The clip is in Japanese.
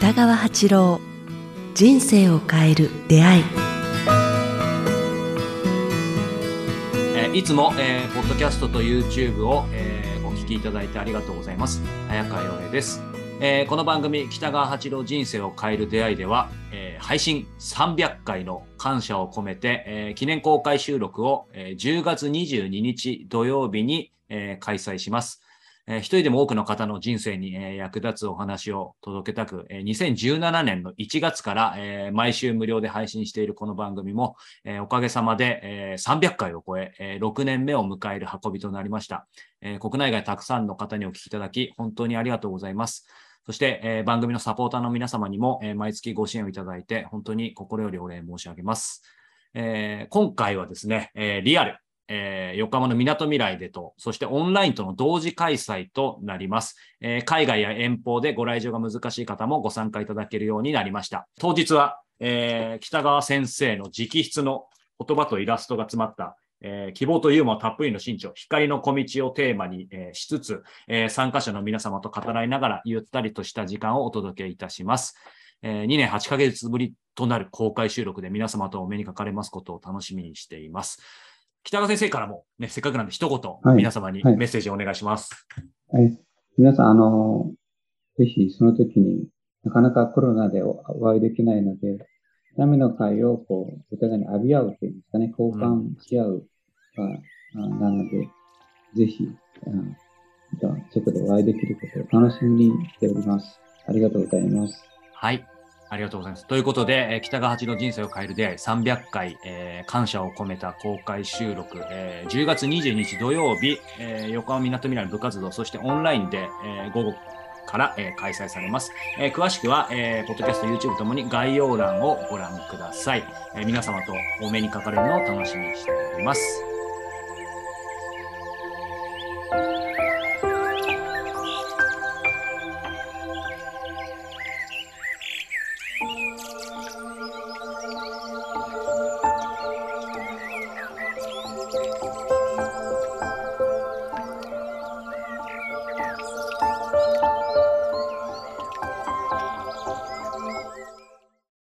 北川八郎人生を変える出会いえいつも、えーポッドキャストと YouTube を、えーお聞きいただいてありがとうございます。早川洋平です、えーこの番組、北川八郎人生を変える出会いでは、えー配信300回の感謝を込めて、えー記念公開収録を、えー10月22日土曜日に、えー開催します。えー一人でも多くの方の人生に、え役立つお話を届けたく、え2017年の1月から、え毎週無料で配信しているこの番組も、えおかげさまで、え300回を超ええ6年目を迎える運びとなりました、え国内外たくさんの方にお聞きいただき、本当にありがとうございます。そして、え番組のサポーターの皆様にも、え毎月ご支援をいただいて、本当に心よりお礼申し上げます。え今回はですね、えリアル、えー横浜のみなとみらいでと、そしてオンラインとの同時開催となります。えー海外や遠方でご来場が難しい方もご参加いただけるようになりました。当日は、えー北川先生の直筆の言葉とイラストが詰まった、えー希望とユーモアたっぷりの新潮、光の小道をテーマに、えーしつつ、えー参加者の皆様と語らいながらゆったりとした時間をお届けいたします。えー2年8ヶ月ぶりとなる公開収録で皆様とお目にかかれますことを楽しみにしています。北川先生からも、ね、せっかくなんで一言、い皆様にはいメッセージをお願いします。はい。皆さん、あの、ぜひその時になかなかコロナでおお会いできないので、波の会をこう、お互いに浴び合うというんですかね、交換し合う場、あなので、ぜひ、あまたそこでお会いできることを楽しみにしております。ありがとうございます。はい。ありがとうございます。ということで、えー北川八の人生を変える出会い300回、えー感謝を込めた公開収録、えー10月22日土曜日、えー横浜みなとみらいの部活動、そしてオンラインで、えー午後から、えー開催されます。えー詳しくは、えーポッドキャスト、YouTube ともに概要欄をご覧ください。えー皆様とお目にかかれるのを楽しみにしております。